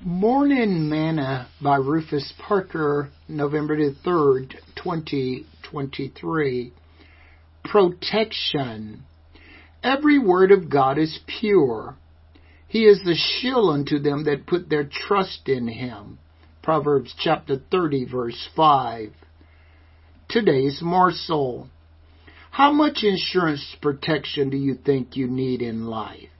Morning Manna by Rufus Parker, November the 3rd, 2023. Protection. Every word of God is pure. He is the shield unto them that put their trust in him. Proverbs chapter 30 verse 5. Today's morsel. How much insurance protection do you think you need in life?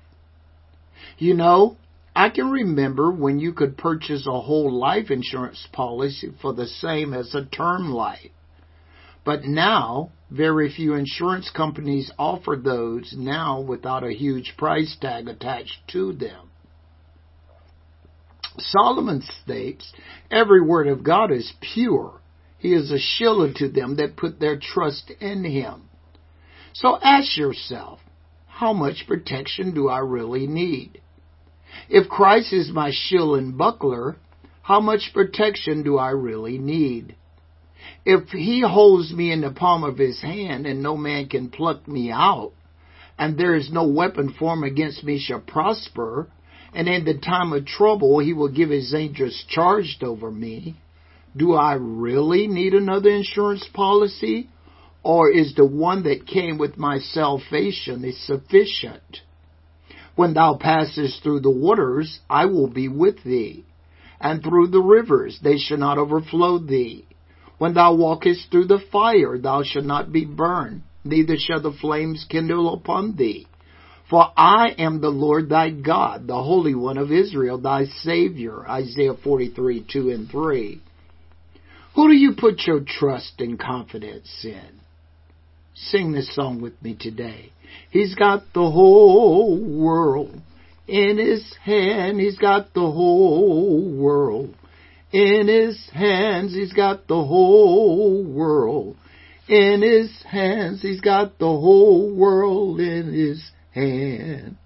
You know, I can remember when you could purchase a whole life insurance policy for the same as a term life. But now, very few insurance companies offer those now without a huge price tag attached to them. Solomon states, Every word of God is pure. He is a shield to them that put their trust in Him. So ask yourself, how much protection do I really need? If Christ is my shield and buckler, how much protection do I really need? If he holds me in the palm of his hand and no man can pluck me out, and there is no weapon formed against me shall prosper, and in the time of trouble he will give his angels charged over me, do I really need another insurance policy? Or is the one that came with my salvation is sufficient? When thou passest through the waters, I will be with thee. And through the rivers, they shall not overflow thee. When thou walkest through the fire, thou shalt not be burned, neither shall the flames kindle upon thee. For I am the Lord thy God, the Holy One of Israel, thy Savior. Isaiah 43, 2 and 3. Who do you put your trust and confidence in? Sing this song with me today. He's got the whole world in his hand. He's got the whole world in his hands. He's got the whole world in his hands. He's got the whole world in his hand.